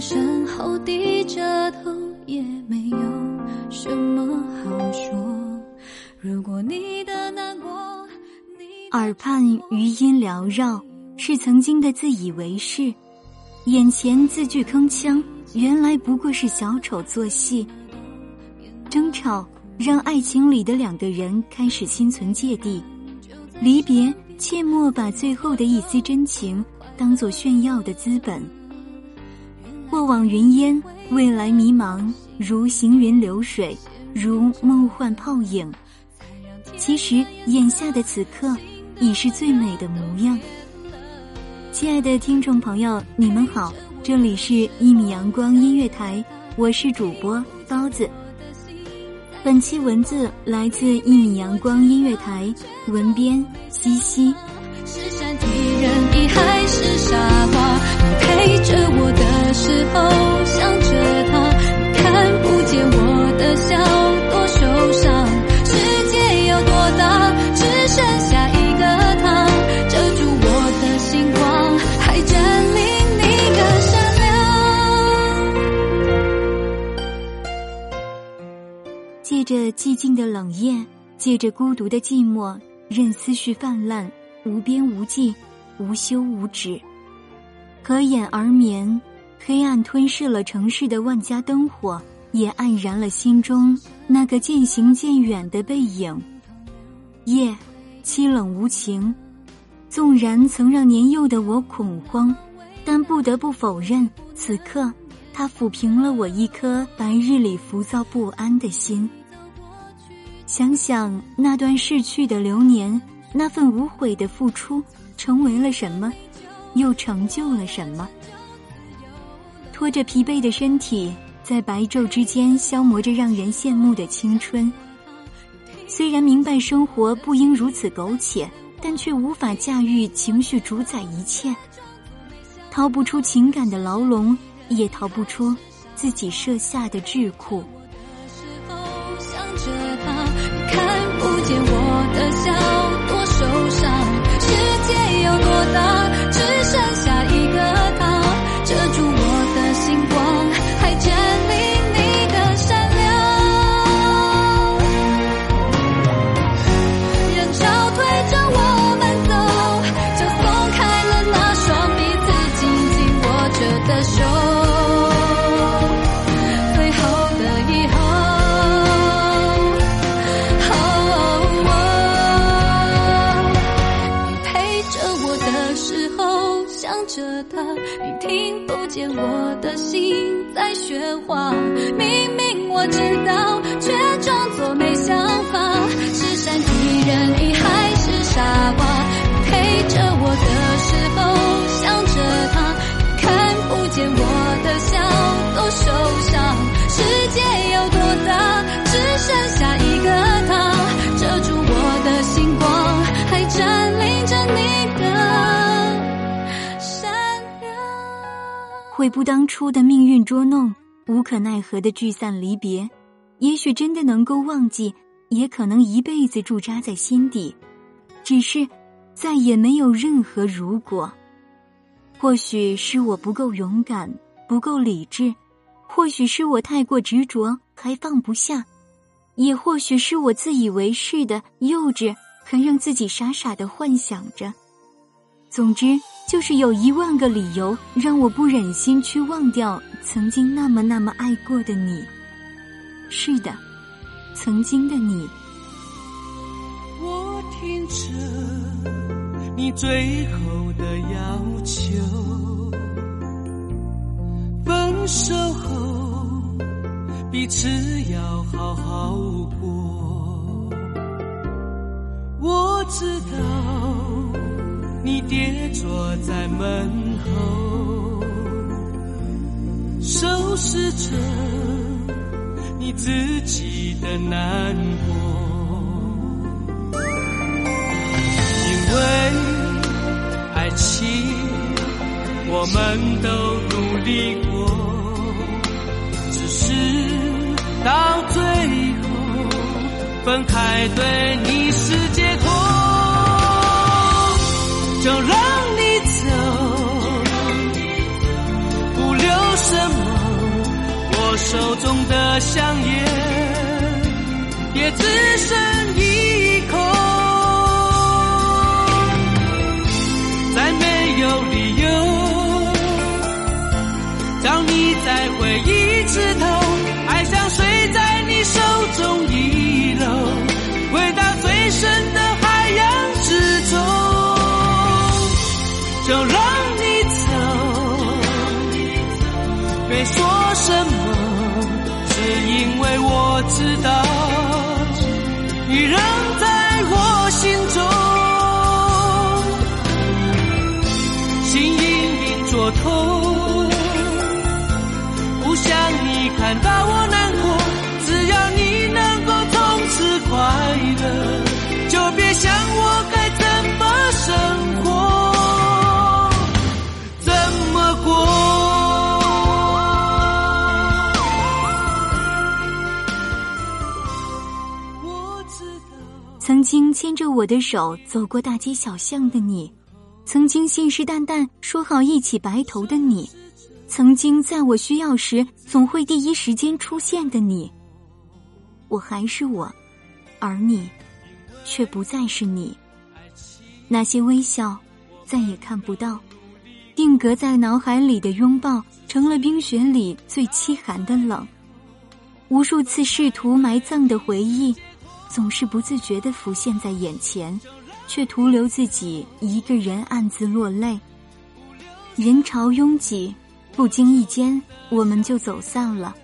身后低着头，也没有什么好说。如果你的难过，你耳畔余音缭绕，是曾经的自以为是；眼前字句铿锵，原来不过是小丑做戏。争吵让爱情里的两个人开始心存芥蒂，离别切莫把最后的一丝真情当作炫耀的资本。过往云烟，未来迷茫，如行云流水，如梦幻泡影。其实眼下的此刻，已是最美的模样。亲爱的听众朋友，你们好，这里是《一米阳光音乐台》，我是主播包子。本期文字来自《一米阳光音乐台》，文编西西。是善体人意还是傻瓜？陪着我的时候想着他，看不见我的笑多受伤。世界有多大，只剩下一个他，遮住我的星光，还占领你的善良。借着寂静的冷夜，借着孤独的寂寞，任思绪泛滥，无边无际，无休无止。合眼而眠，黑暗吞噬了城市的万家灯火，也黯然了心中那个渐行渐远的背影。夜，凄冷无情，纵然曾让年幼的我恐慌，但不得不否认，此刻它抚平了我一颗白日里浮躁不安的心。想想那段逝去的流年，那份无悔的付出，成为了什么，又成就了什么？拖着疲惫的身体，在白昼之间消磨着让人羡慕的青春。虽然明白生活不应如此苟且，但却无法驾驭情绪主宰一切。逃不出情感的牢笼，也逃不出自己设下的桎梏。想着他，看不见我的笑多受伤。世界有多大，听不见我的心在喧哗。明明我知道，悔不当初的命运捉弄，无可奈何的聚散离别。也许真的能够忘记，也可能一辈子驻扎在心底。只是，再也没有任何如果。或许是我不够勇敢，不够理智；或许是我太过执着，还放不下；也或许是我自以为是的幼稚，还让自己傻傻的幻想着。总之，就是有一万个理由让我不忍心去忘掉曾经那么那么爱过的你。是的，曾经的你。我听着你最后的要求，分手后彼此要好好过。我知道你跌坐在门后，收拾着。你自己的难过，因为爱情，我们都努力过，只是到最后分开，对你世界的香烟也只剩一口，道，你仍在我心中，心隐隐作痛，曾经牵着我的手走过大街小巷的你，曾经信誓旦旦说好一起白头的你，曾经在我需要时总会第一时间出现的你。我还是我，而你，却不再是你。那些微笑，再也看不到；定格在脑海里的拥抱，成了冰雪里最凄寒的冷。无数次试图埋葬的回忆。总是不自觉地浮现在眼前，却徒留自己一个人暗自落泪。人潮拥挤，不经意间我们就走散了，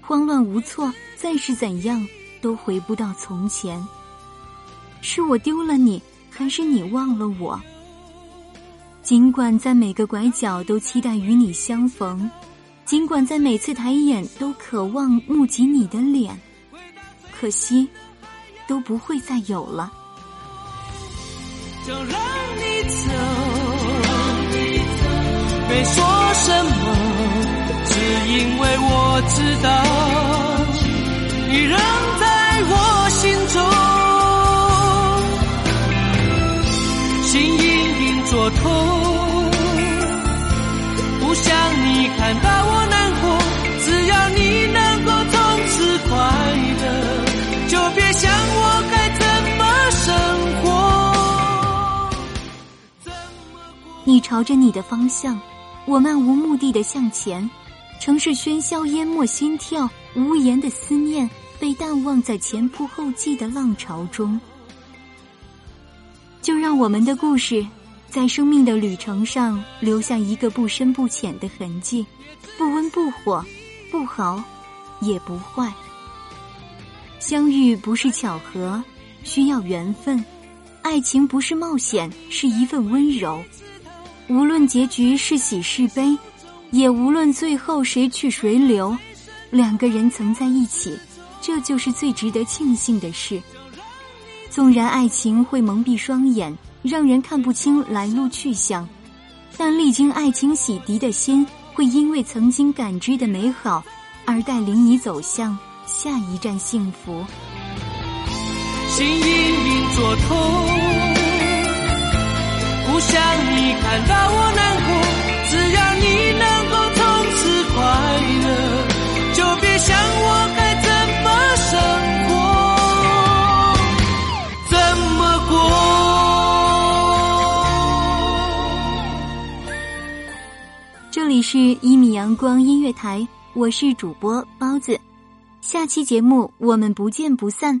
慌乱无措，再是怎样都回不到从前。是我丢了你，还是你忘了我？尽管在每个拐角都期待与你相逢，尽管在每次抬眼都渴望目及你的脸，可惜。都不会再有了。就让你走，没说什么，只因为我知道你仍在我心中，心隐隐作痛，不想你看到朝着你的方向，我漫无目的的向前。城市喧嚣淹没心跳，无言的思念被淡忘在前仆后继的浪潮中。就让我们的故事，在生命的旅程上留下一个不深不浅的痕迹，不温不火，不好，也不坏。相遇不是巧合，需要缘分；爱情不是冒险，是一份温柔。无论结局是喜是悲，也无论最后谁去谁留，两个人曾在一起，这就是最值得庆幸的事。纵然爱情会蒙蔽双眼，让人看不清来路去向，但历经爱情洗涤的心，会因为曾经感知的美好，而带领你走向下一站幸福。心隐隐作痛，不想你看到我难过。只要你能够从此快乐，就别想我该怎么生活，怎么过。这里是《一米阳光音乐台》，我是主播包子。下期节目我们不见不散。